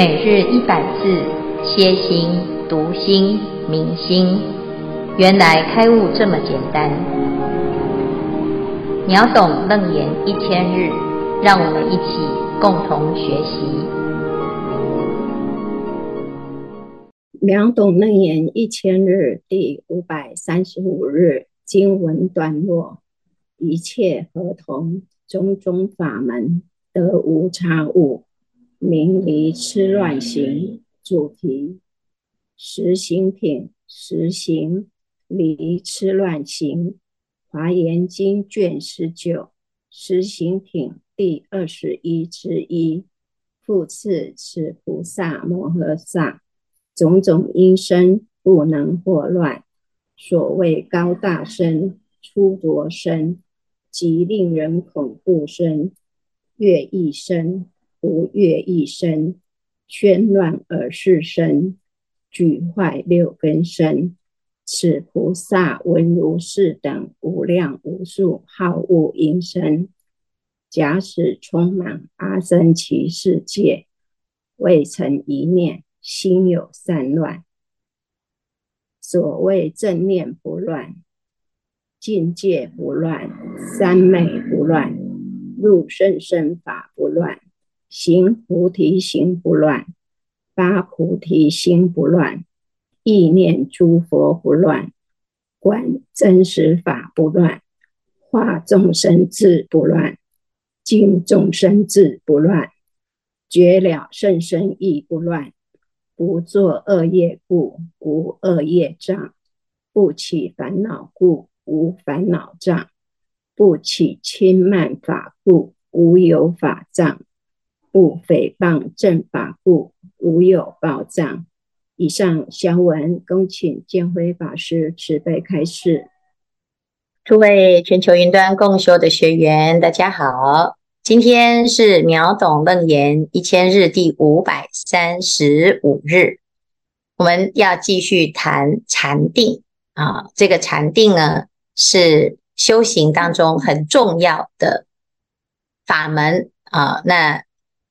每日一百字，歇心、读心、明心，原来开悟这么简单。秒懂楞严一千日，让我们一起共同学习。秒懂楞严一千日第五百三十五日经文段落：一切合同，种种法门，得无差误。名离痴乱行，主题实行品，实行离痴乱行。华严经卷十九，实行品第二十一之一。复次，此菩萨摩诃萨，种种因身不能惑乱，所谓高大身、粗浊身，及令人恐怖身、悦意身。不悦意身，喧乱耳识身，举坏六根身。此菩萨闻如是等无量无数好恶因身，假使充满阿僧祇世界，未曾一念，心有散乱。所谓正念不乱，境界不乱，三昧不乱，入甚深法不乱。行菩提心不乱，发菩提心不乱，意念诸佛不乱，观真实法不乱，化众生智不乱，净众生智不乱，觉了甚深意不乱，不作恶业故无恶业障，不起烦恼故无烦恼障，不起轻慢法故无有法障。不诽谤正法故，无有报障。以上小文恭请建辉法师慈悲开示。诸位全球云端共修的学员，大家好，今天是秒懂楞严一千日第五百三十五日，我们要继续谈禅定啊。这个禅定呢，是修行当中很重要的法门啊。那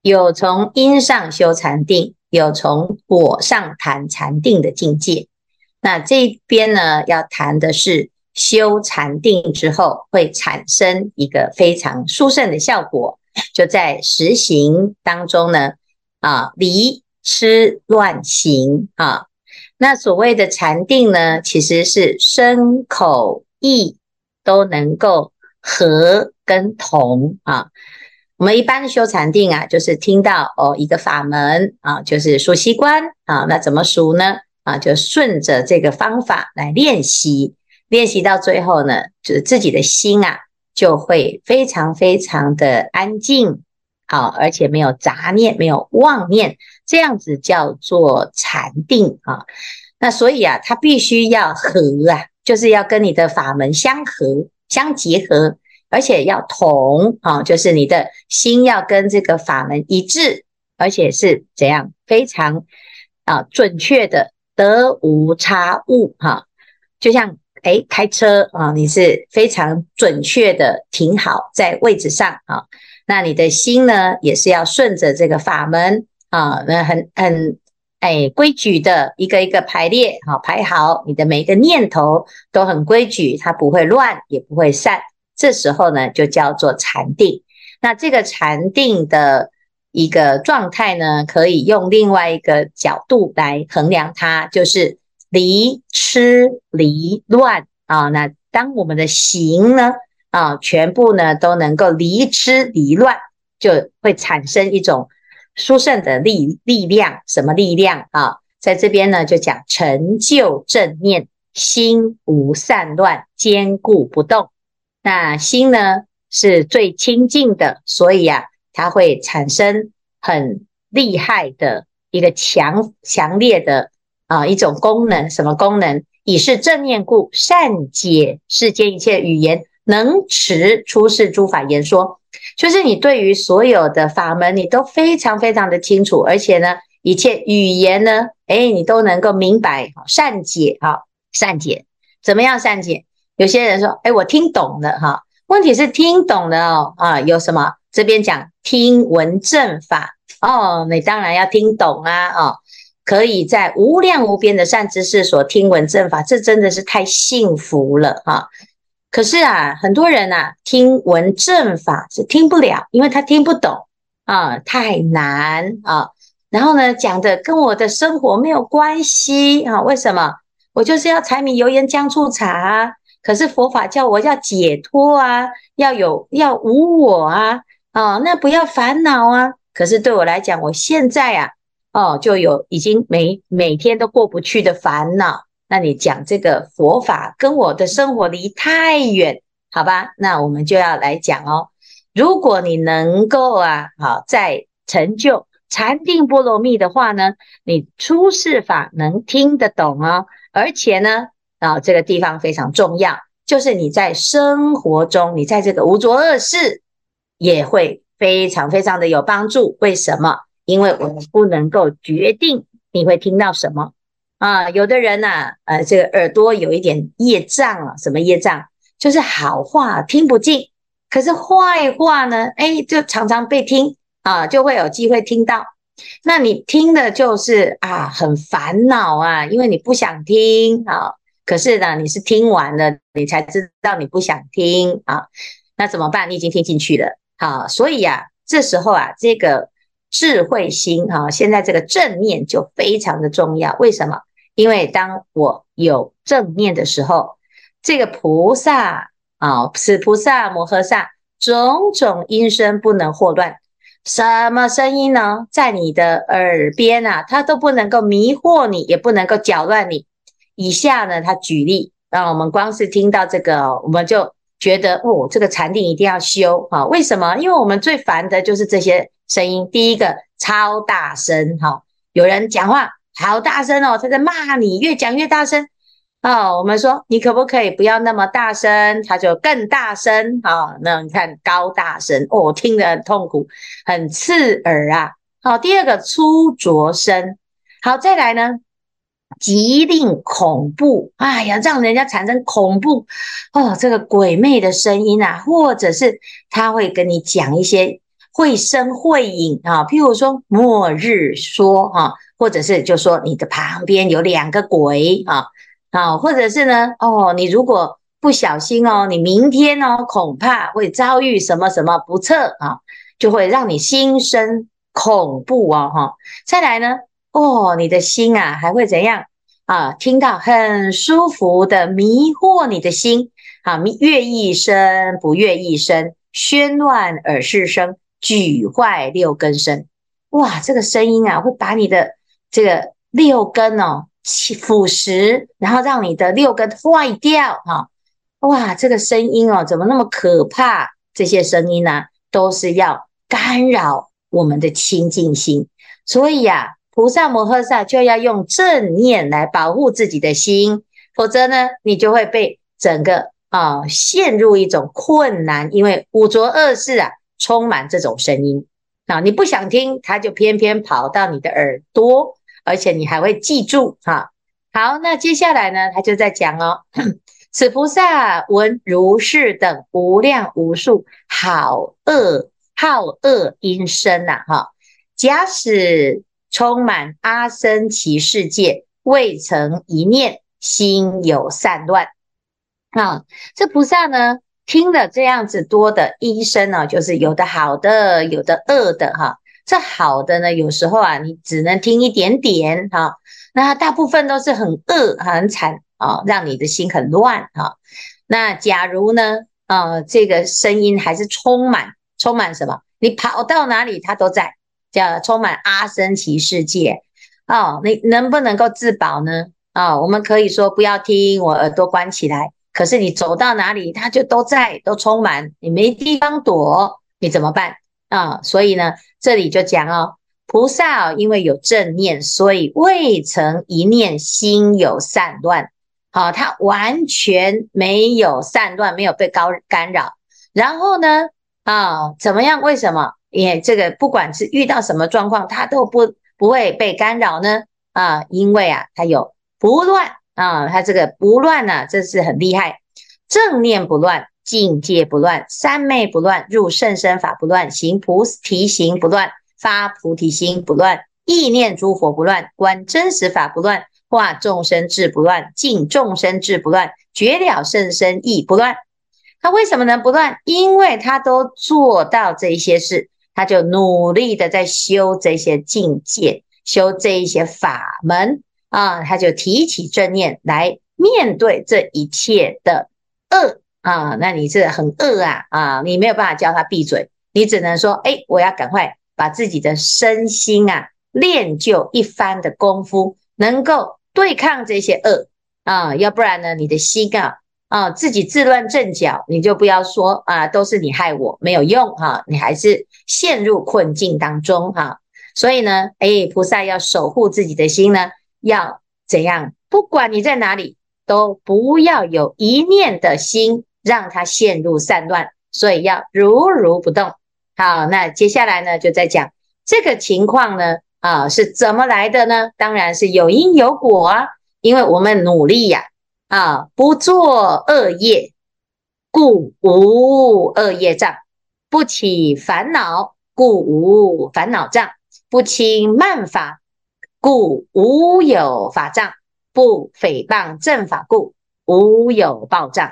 有从因上修禅定，有从果上谈禅定的境界。那这边呢，要谈的是修禅定之后会产生一个非常殊胜的效果，就在实行当中呢，啊，离痴乱行啊。那所谓的禅定呢，其实是身口意都能够合跟同啊。我们一般的修禅定啊，就是听到哦一个法门啊，就是数息观啊，那怎么数呢？啊，就顺着这个方法来练习，练习到最后呢，就是自己的心啊就会非常非常的安静，好，而且没有杂念，没有妄念，这样子叫做禅定啊。那所以啊，它必须要合啊，就是要跟你的法门相合、相结合。而且要同啊，就是你的心要跟这个法门一致，而且是怎样非常啊准确的，得无差误哈。就像诶开车啊，你是非常准确的停好在位置上啊，那你的心呢也是要顺着这个法门啊，那很很诶规矩的一个一个排列好排好，你的每一个念头都很规矩，它不会乱也不会散。这时候呢，就叫做禅定。那这个禅定的一个状态呢，可以用另外一个角度来衡量它，就是离痴离乱啊。那当我们的行呢啊，全部呢都能够离痴离乱，就会产生一种殊胜的力力量。什么力量啊？在这边呢，就讲成就正念，心无散乱，坚固不动。那心呢是最清净的，所以啊，它会产生很厉害的一个强强烈的啊一种功能。什么功能？以是正念故，善解世间一切语言，能持出世诸法言说。就是你对于所有的法门，你都非常非常的清楚，而且呢，一切语言呢，哎，你都能够明白，善解啊，善解，怎么样善解？有些人说：“哎，我听懂了哈。”问题是听懂了哦啊？有什么？这边讲听闻正法，哦，你当然要听懂啊，哦，可以在无量无边的善知识所听闻正法，这真的是太幸福了哈。可是啊，很多人啊，听闻正法是听不了，因为他听不懂啊，太难啊。然后呢，讲的跟我的生活没有关系啊？为什么？我就是要柴米油盐酱醋茶。可是佛法叫我要解脱啊，要有要无我啊，哦，那不要烦恼啊。可是对我来讲，我现在啊，哦，就有已经每每天都过不去的烦恼。那你讲这个佛法跟我的生活离太远，好吧？那我们就要来讲哦。如果你能够啊，好，在成就禅定波罗蜜的话呢，你出世法能听得懂哦，而且呢。啊，这个地方非常重要，就是你在生活中，你在这个无着恶事也会非常非常的有帮助。为什么？因为我们不能够决定你会听到什么啊。有的人呐、啊，呃，这个耳朵有一点业障啊，什么业障？就是好话听不进，可是坏话呢，哎，就常常被听啊，就会有机会听到。那你听的就是啊，很烦恼啊，因为你不想听啊。可是呢，你是听完了，你才知道你不想听啊，那怎么办？你已经听进去了，好，所以啊，这时候啊，这个智慧心哈，现在这个正念就非常的重要。为什么？因为当我有正念的时候，这个菩萨啊，此菩萨摩诃萨，种种音声不能惑乱。什么声音呢？在你的耳边啊，它都不能够迷惑你，也不能够搅乱你。以下呢，他举例，让我们光是听到这个，我们就觉得哦，这个禅定一定要修啊。为什么？因为我们最烦的就是这些声音。第一个，超大声哈，有人讲话好大声哦，他在骂你，越讲越大声哦。我们说你可不可以不要那么大声？他就更大声啊。那你看高大声哦，听得很痛苦，很刺耳啊。好，第二个粗浊声。好，再来呢？极令恐怖，哎呀，让人家产生恐怖哦，这个鬼魅的声音啊，或者是他会跟你讲一些绘声绘影啊，譬如说末日说啊，或者是就说你的旁边有两个鬼啊啊，或者是呢哦，你如果不小心哦，你明天哦恐怕会遭遇什么什么不测啊，就会让你心生恐怖哦哈。再来呢？哦，你的心啊，还会怎样啊？听到很舒服的迷惑你的心啊，乐意声不乐意声，喧乱耳识声，举坏六根声。哇，这个声音啊，会把你的这个六根哦腐蚀，然后让你的六根坏掉哈、哇，这个声音哦，怎么那么可怕？这些声音呢、都是要干扰我们的清净心，所以呀、菩萨摩诃萨就要用正念来保护自己的心，否则呢，你就会被整个啊陷入一种困难，因为五浊恶世啊充满这种声音啊，你不想听，他就偏偏跑到你的耳朵，而且你还会记住哈。好，那接下来呢，他就在讲哦，此菩萨闻如是等无量无数好恶好恶音声呐，哈，假使。充满阿僧祇世界，未曾一念心有散乱。啊，这菩萨呢，听了这样子多的音声呢，就是有的好的，有的恶的哈。这好的呢，有时候啊，你只能听一点点哈。那大部分都是很恶、很惨啊，让你的心很乱哈。那假如呢，啊，这个声音还是充满，充满什么？你跑到哪里，它都在。叫充满阿僧只世界哦，你能不能够自保呢？啊、我们可以说不要听，我耳朵关起来。可是你走到哪里，它就都在，都充满，你没地方躲，你怎么办啊、所以呢，这里就讲哦，菩萨哦因为有正念，所以未曾一念心有散乱。好、哦，他完全没有散乱，没有被高干扰。然后呢，啊、怎么样？为什么？也这个不管是遇到什么状况，他都不不会被干扰呢啊，因为啊，他有不乱啊，他这个不乱呢、这是很厉害，正念不乱，境界不乱，三昧不乱，入甚深法不乱，行菩提行不乱，发菩提心不乱，意念诸佛不乱，观真实法不乱，化众生智不乱，净众生智不乱，绝了甚深意不乱。他为什么能不乱？因为他都做到这一些事，他就努力的在修这些境界，修这一些法门啊，他就提起正念来面对这一切的恶啊。那你是很恶啊啊，你没有办法叫他闭嘴，你只能说，哎，我要赶快把自己的身心啊练就一番的功夫，能够对抗这些恶啊，要不然呢，你的心啊。啊，自己自乱阵脚，你就不要说啊，都是你害我，没有用哈、你还是陷入困境当中哈、所以呢，哎，菩萨要守护自己的心呢，要怎样？不管你在哪里，都不要有一念的心让它陷入散乱，所以要如如不动。好，那接下来呢，就在讲这个情况呢，啊，是怎么来的呢？当然是有因有果啊，因为我们努力呀、啊，不做恶业，故无恶业障；不起烦恼，故无烦恼障；不轻慢法，故无有法障；不诽谤正法，故无有报障。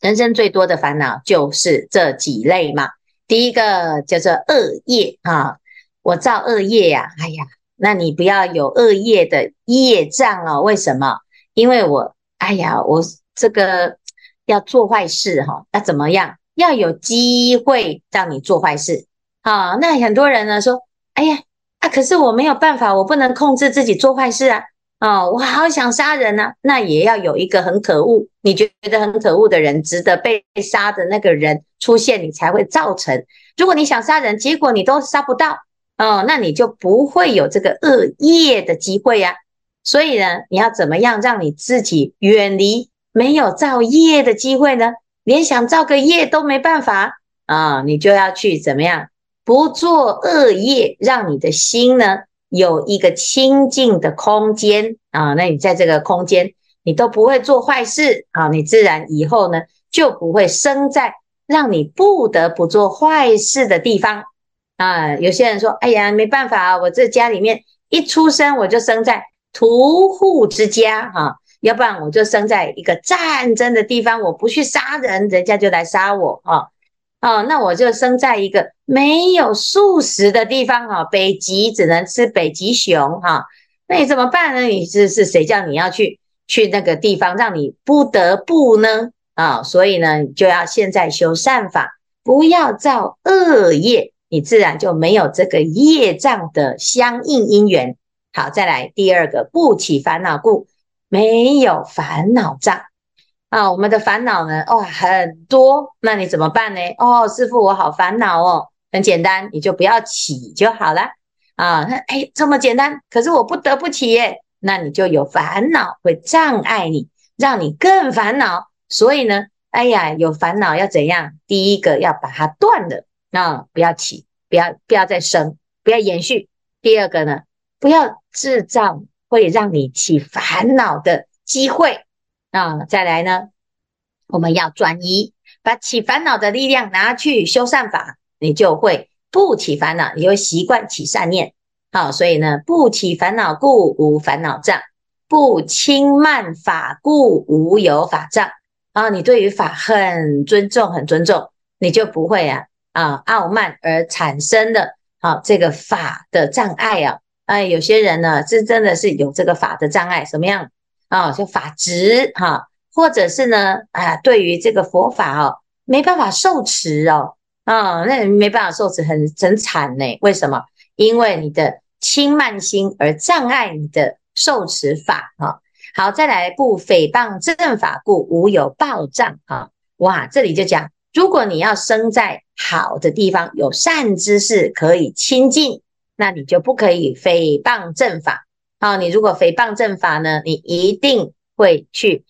人生最多的烦恼就是这几类嘛。第一个叫做恶业啊，我造恶业呀、啊，哎呀，那你不要有恶业的业障哦。为什么？因为我，哎呀，我这个要做坏事哈，要怎么样？要有机会让你做坏事啊。那很多人呢说，哎呀，啊，可是我没有办法，我不能控制自己做坏事啊。哦，我好想杀人呐，那也要有一个很可恶，你觉得很可恶的人，值得被杀的那个人出现，你才会造成。如果你想杀人，结果你都杀不到，哦，那你就不会有这个恶业的机会呀。所以呢，你要怎么样让你自己远离没有造业的机会呢？连想造个业都没办法啊！你就要去怎么样？不做恶业，让你的心呢有一个清净的空间啊。那你在这个空间，你都不会做坏事啊。你自然以后呢就不会生在让你不得不做坏事的地方啊。有些人说：“哎呀，没办法啊，我这家里面一出生我就生在。”屠户之家，哈，要不然我就生在一个战争的地方，我不去杀人，人家就来杀我，啊，哦，那我就生在一个没有素食的地方，哈，北极只能吃北极熊，哈，那你怎么办呢？你是是谁叫你要去去那个地方，让你不得不呢？啊，所以呢，就要现在修善法，不要造恶业，你自然就没有这个业障的相应因缘。好，再来第二个，不起烦恼故没有烦恼障啊。我们的烦恼呢，哦，很多，那你怎么办呢？哦，师父，我好烦恼哦。很简单，你就不要起就好了啊。哎，这么简单，可是我不得不起耶，那你就有烦恼会障碍你，让你更烦恼。所以呢，哎呀，有烦恼要怎样？第一个要把它断了，啊，不要起，不要不要再生，不要延续。第二个呢？不要制造会让你起烦恼的机会啊！再来呢，我们要转移，把起烦恼的力量拿去修善法，你就会不起烦恼，你会习惯起善念。好，所以呢，不起烦恼故无烦恼障，不轻慢法故无有法障。啊，你对于法很尊重，很尊重，你就不会啊啊傲慢而产生的啊这个法的障碍啊。哎，有些人呢，是真的是有这个法的障碍，什么样啊？就法执哈，或者是呢，啊，对于这个佛法哦，没办法受持哦，啊，那没办法受持，很很惨呢。为什么？因为你的轻慢心而障碍你的受持法哈。好，再来不诽谤正法故无有报障啊。哇，这里就讲，如果你要生在好的地方，有善知识可以亲近。那你就不可以诽谤正法啊！你如果诽谤正法呢，你一定会去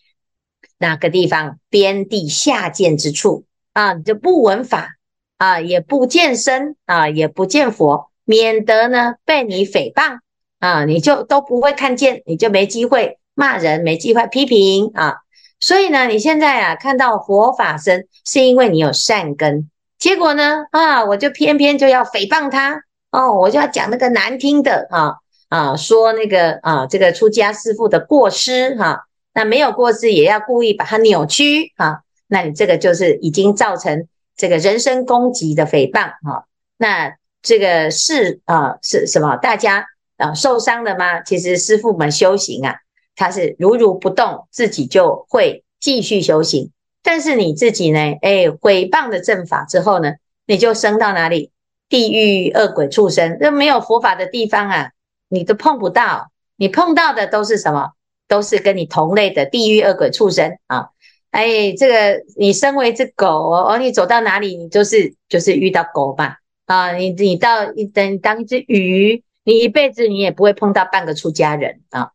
哪个地方边地下贱之处啊！你就不闻法啊，也不见身啊，也不见佛，免得呢被你诽谤啊！你就都不会看见，你就没机会骂人，没机会批评啊！所以呢，你现在啊看到佛法僧，是因为你有善根，结果呢啊，我就偏偏就要诽谤他。哦，我就要讲那个难听的啊啊，说那个啊这个出家师父的过失哈、那没有过失也要故意把它扭曲啊，那你这个就是已经造成这个人身攻击的诽谤哈、那这个是啊是什么？大家啊受伤了吗？其实师父们修行啊，他是如如不动，自己就会继续修行。但是你自己呢？哎，诽谤的正法之后呢，你就升到哪里？地狱、恶鬼、畜生，那没有佛法的地方啊，你都碰不到。你碰到的都是什么？都是跟你同类的地狱、恶鬼、畜生啊！哎，这个你身为一只狗哦，你走到哪里，你就是就是遇到狗吧？啊，你你到一等当一只鱼，你一辈子你也不会碰到半个出家人啊。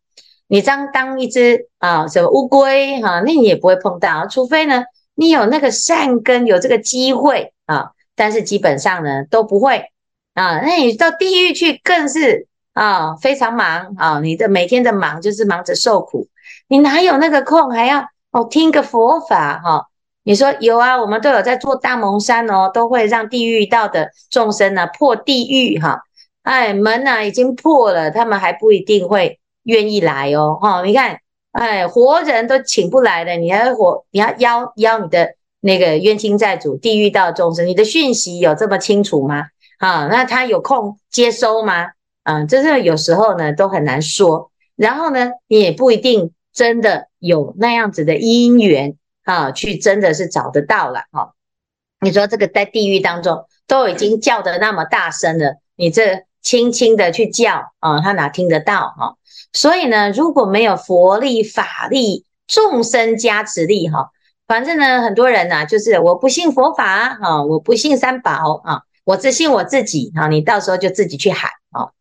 你当当一只啊什么乌龟哈，那你也不会碰到，除非呢你有那个善根，有这个机会啊。但是基本上呢都不会啊。那你到地狱去更是啊非常忙啊，你的每天的忙就是忙着受苦，你哪有那个空还要哦听个佛法哈、你说有啊，我们都有在做大蒙山哦，都会让地狱道的众生呢破地狱哈、啊。哎门呐已经破了，他们还不一定会。愿意来哦，哈、哦，你看，哎，活人都请不来的，你还活，你要邀邀你的那个冤亲债主、地狱道众生，你的讯息有这么清楚吗？啊，那他有空接收吗？啊，这是有时候呢都很难说。然后呢，你也不一定真的有那样子的因缘啊，去真的是找得到了。哈、你说这个在地狱当中都已经叫得那么大声了，你这轻轻的去叫啊，他哪听得到？哈、所以呢，如果没有佛力、法力、众生加持力，哈，反正呢，很多人呐、啊，就是我不信佛法，啊，我不信三宝，啊，我只信我自己，啊，你到时候就自己去喊，哦，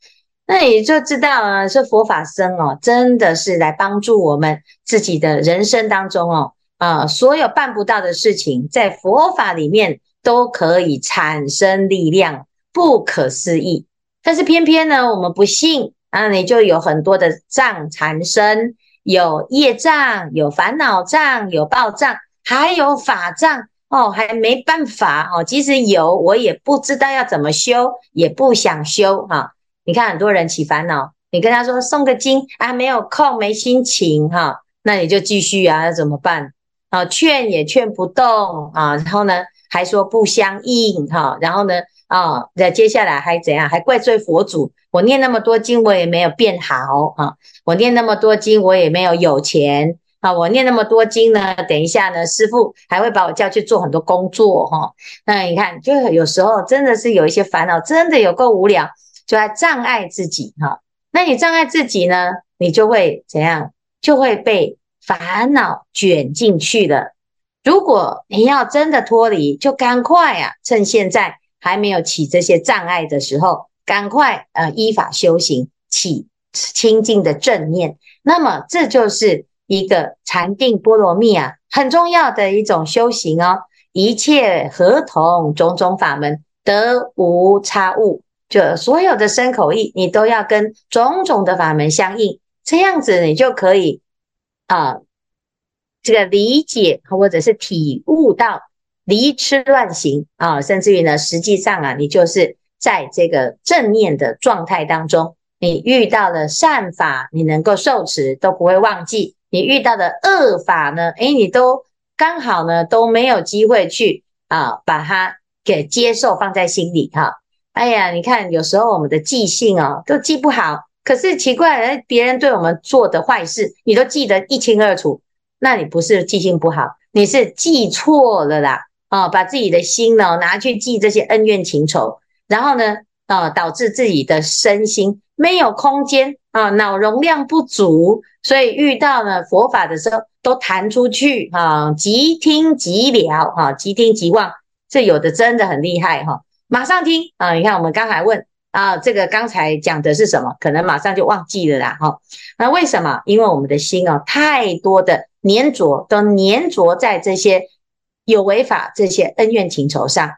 那你就知道啊，说佛法僧哦，真的是来帮助我们自己的人生当中哦，啊，所有办不到的事情，在佛法里面都可以产生力量，不可思议。但是偏偏呢，我们不信。啊，你就有很多的障缠身，有业障，有烦恼障，有报障，还有法障哦，还没办法哦。即使有，我也不知道要怎么修，也不想修哈、你看很多人起烦恼，你跟他说送个经啊，没有空，没心情哈、那你就继续啊，那怎么办？啊、劝也劝不动啊，然后呢，还说不相应哈、然后呢？啊，那、接下来还怎样？还怪罪佛祖？我念那么多经，我也没有变好啊！我念那么多经，我也没有有钱啊！我念那么多经呢，等一下呢，师傅还会把我叫去做很多工作哈、哦。那你看，就有时候真的是有一些烦恼，真的有够无聊，就在障碍自己哈、那你障碍自己呢，你就会怎样？就会被烦恼卷进去了。如果你要真的脱离，就赶快啊，趁现在。还没有起这些障碍的时候，赶快呃依法修行，起清净的正念。那么这就是一个禅定波罗蜜啊，很重要的一种修行哦。一切合同种种法门，得无差误，就所有的身口意，你都要跟种种的法门相应，这样子你就可以啊、这个理解或者是体悟到。离痴乱行啊，甚至于呢，实际上啊，你就是在这个正念的状态当中，你遇到了善法，你能够受持都不会忘记；你遇到的恶法呢，诶，你都刚好呢都没有机会去啊，把它给接受放在心里哈。哎呀，你看有时候我们的记性哦都记不好，可是奇怪，别人对我们做的坏事，你都记得一清二楚，那你不是记性不好，你是记错了啦。哦，把自己的心呢拿去记这些恩怨情仇，然后呢，啊、哦，导致自己的身心没有空间啊，脑容量不足，所以遇到呢佛法的时候都弹出去啊，即听即了啊，即听即忘，这有的真的很厉害哈、马上听啊，你看我们刚才问啊，这个刚才讲的是什么？可能马上就忘记了啦哈，那为什么？因为我们的心啊，太多的粘着，都粘着在这些。有违法这些恩怨情仇上，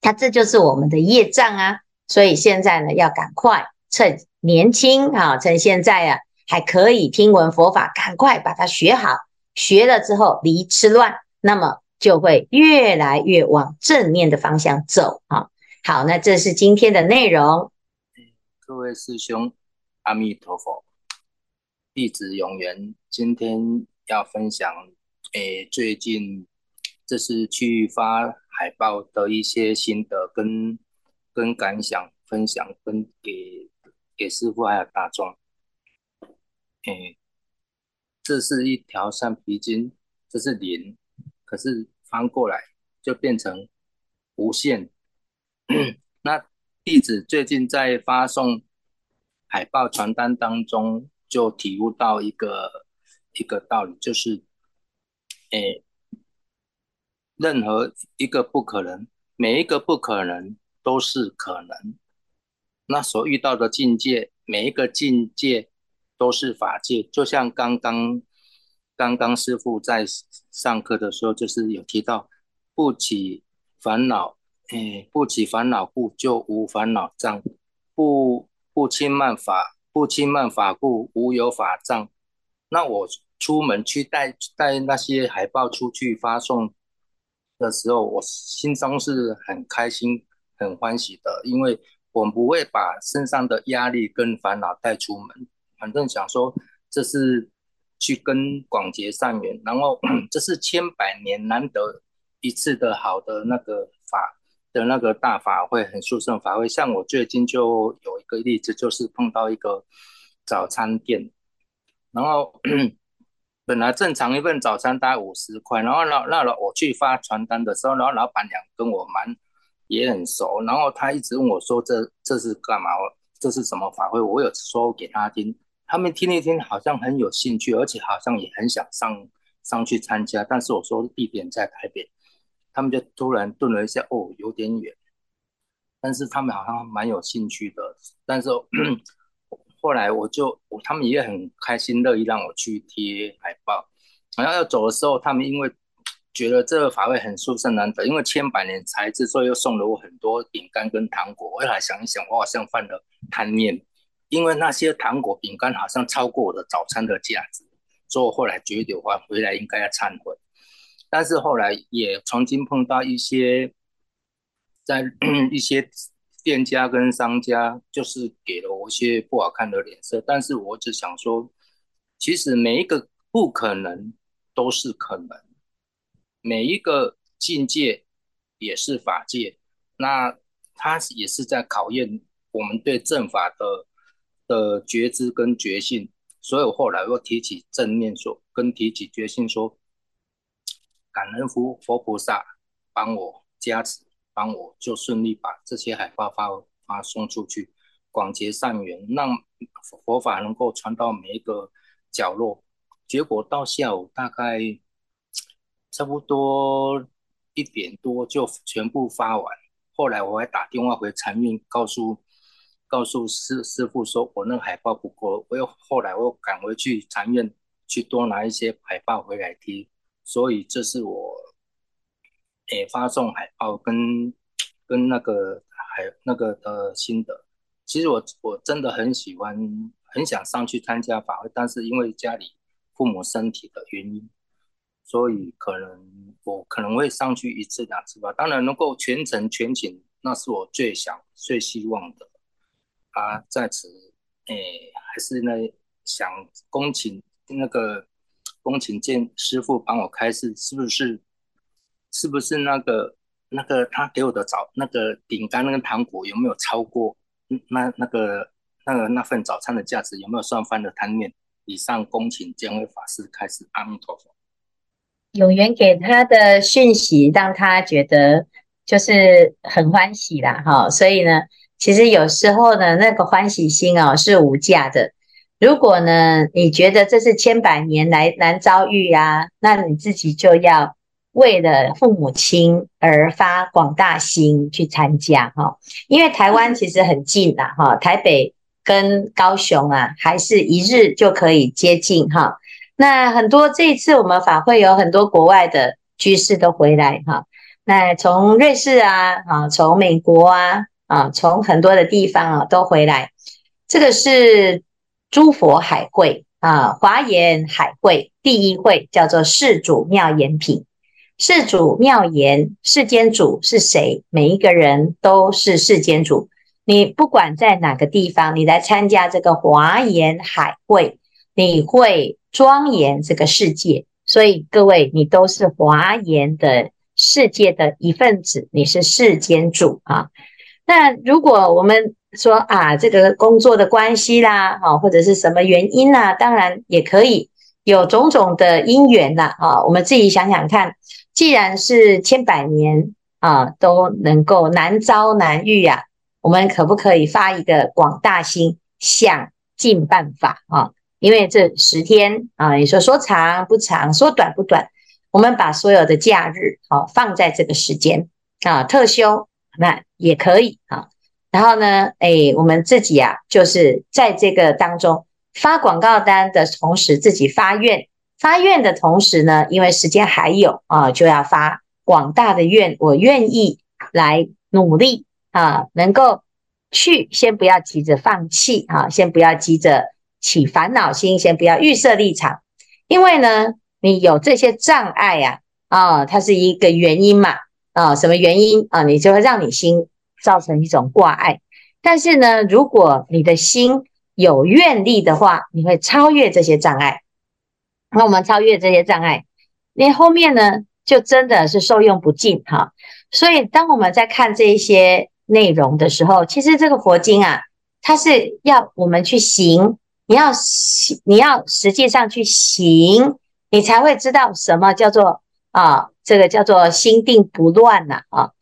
它这就是我们的业障啊！所以现在呢，要赶快趁年轻啊，趁现在啊还可以听闻佛法，赶快把它学好。学了之后离痴乱，那么就会越来越往正面的方向走啊！好，那这是今天的内容。各位师兄，阿弥陀佛，弟子永元，今天要分享，诶，最近这是去发海报的一些心得跟跟感想，分享跟给给师父还有大众。诶，这是一条橡皮筋，这是零，可是翻过来就变成无限。那。弟子最近在发送海报传单当中，就体悟到一个一个道理，就是，诶，任何一个不可能，每一个不可能都是可能。那所遇到的境界，每一个境界都是法界。就像刚刚刚刚师傅在上课的时候，就是有提到，不起烦恼。哎，不起烦恼故，就无烦恼障；不不轻慢法，不轻慢法故，无有法障。那我出门去带带那些海报出去发送的时候，我心中是很开心、很欢喜的，因为我不会把身上的压力跟烦恼带出门。反正想说，这是去跟广结善缘，然后 这是千百年难得一次的好的那个法。的那个大法会很殊胜法会，像我最近就有一个例子，就是碰到一个早餐店，然后 本来正常一份早餐大概五十块，然后老那老我去发传单的时候，然后老板娘跟我蛮也很熟，然后他一直问我说这这是干嘛？这是什么法会？我有说给他听，他们听一听好像很有兴趣，而且好像也很想上上去参加，但是我说地点在台北。他们就突然顿了一下，哦，有点远，但是他们好像蛮有兴趣的。但是 后来我就，他们也很开心乐意让我去贴海报。然后要走的时候，他们因为觉得这个法会很殊胜难得，因为千百年才制，所以又送了我很多饼干跟糖果。我后来想一想，我好像犯了贪念，因为那些糖果饼干好像超过我的早餐的价值，所以我后来决定，话回来应该要忏悔。但是后来也曾经碰到一些，在 一些店家跟商家，就是给了我一些不好看的脸色。但是我只想说，其实每一个不可能都是可能，每一个境界也是法界，那它也是在考验我们对正法的的觉知跟觉性。所以我后来又提起正念说，跟提起觉性说。感恩佛佛菩萨帮我加持，帮我就顺利把这些海报发发送出去，广结善缘，让佛法能够传到每一个角落。结果到下午大概差不多一点多就全部发完。后来我还打电话回禅院，告诉告诉师师傅说，我那个海报不够，我又后来我又赶回去禅院去多拿一些海报回来贴。所以这是我，诶、发送海报跟跟那个海那个的心得。其实我我真的很喜欢，很想上去参加法会，但是因为家里父母身体的原因，所以可能我可能会上去一次两次吧。当然能够全程全勤，那是我最想最希望的。啊，在此，诶、还是那想恭请那个。恭请见师傅帮我开示，是不是？是不是那个那个他给我的早那个饼干那个糖果有没有超过那那个那个那份早餐的价值？有没有算翻的贪念？以上恭请见位法师开示。阿弥陀佛。永元给他的讯息让他觉得就是很欢喜啦，哈，所以呢，其实有时候呢，那个欢喜心哦是无价的。如果呢，你觉得这是千百年来难遭遇啊，那你自己就要为了父母亲而发广大心去参加哈。因为台湾其实很近的哈，台北跟高雄啊，还是一日就可以接近哈。那很多这一次我们法会有很多国外的居士都回来哈。那从瑞士啊，啊，从美国啊，啊，从很多的地方啊都回来，这个是。诸佛海会啊，华严海会第一会叫做世主妙言品。世主妙言，世间主是谁？每一个人都是世间主。你不管在哪个地方，你来参加这个华严海会，你会庄严这个世界。所以各位，你都是华严的世界的一份子，你是世间主啊。那如果我们说啊，这个工作的关系啦，啊，或者是什么原因呐，当然也可以有种种的因缘呐，啊，我们自己想想看，既然是千百年啊都能够难遭难遇啊，我们可不可以发一个广大心，想尽办法啊？因为这十天啊，你说说长不长，说短不短，我们把所有的假日啊放在这个时间啊，特休那也可以啊。然后呢，哎，我们自己啊，就是在这个当中发广告单的同时，自己发愿，发愿的同时呢，因为时间还有啊，就要发广大的愿，我愿意来努力啊，能够去，先不要急着放弃啊，先不要急着。起烦恼心，先不要预设立场，因为呢，你有这些障碍呀，啊，啊，它是一个原因嘛，啊，什么原因啊？你就会让你心造成一种挂碍。但是呢，如果你的心有愿力的话，你会超越这些障碍。那我们超越这些障碍，你后面呢，就真的是受用不尽哈。所以，当我们在看这一些内容的时候，其实这个佛经啊，它是要我们去行。你要，你要实际上去行，你才会知道什么叫做啊，这个叫做心定不乱呐啊。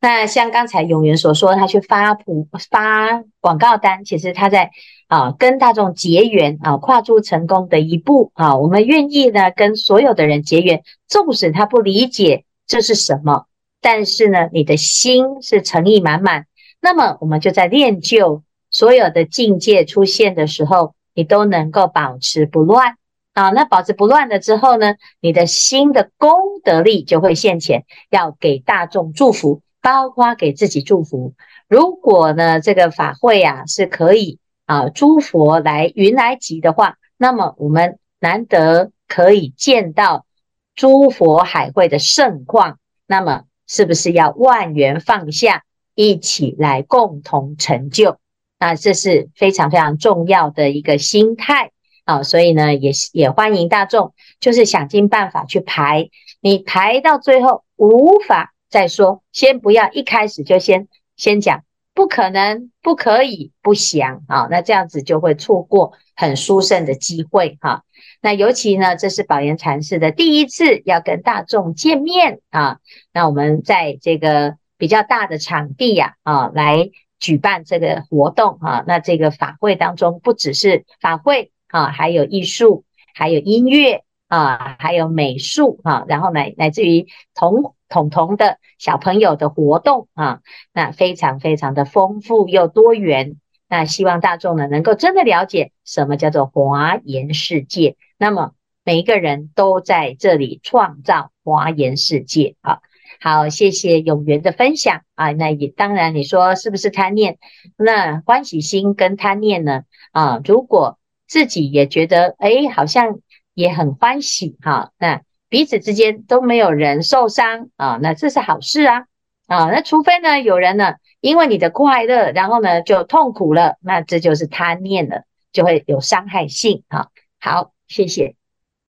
那像刚才永元所说，他去发普发广告单，其实他在啊跟大众结缘啊，跨出成功的一步啊。我们愿意呢跟所有的人结缘，纵使他不理解这是什么，但是呢，你的心是诚意满满，那么我们就在练就所有的境界出现的时候。你都能够保持不乱啊，那保持不乱了之后呢，你的心的功德力就会现前，要给大众祝福，包括给自己祝福。如果呢，这个法会啊是可以啊，诸佛来云来集的话，那么我们难得可以见到诸佛海会的盛况，那么是不是要万缘放下，一起来共同成就？那这是非常非常重要的一个心态啊，所以呢，也也欢迎大众，就是想尽办法去排。你排到最后无法再说，先不要一开始就先先讲不可能、不可以、不想啊，那这样子就会错过很殊胜的机会哈。那尤其呢，这是宝岩禅师的第一次要跟大众见面啊，那我们在这个比较大的场地呀啊来。举办这个活动啊，那这个法会当中不只是法会啊，还有艺术，还有音乐啊，还有美术啊，然后乃乃至于童童童的小朋友的活动啊，那非常非常的丰富又多元。那希望大众呢能够真的了解什么叫做华严世界，那么每一个人都在这里创造华严世界啊。好，谢谢永元的分享啊。那也当然，你说是不是贪念？那欢喜心跟贪念呢？啊，如果自己也觉得哎，好像也很欢喜哈、那彼此之间都没有人受伤啊，那这是好事啊啊。那除非呢，有人呢，因为你的快乐，然后呢就痛苦了，那这就是贪念了，就会有伤害性哈、啊。好，谢谢。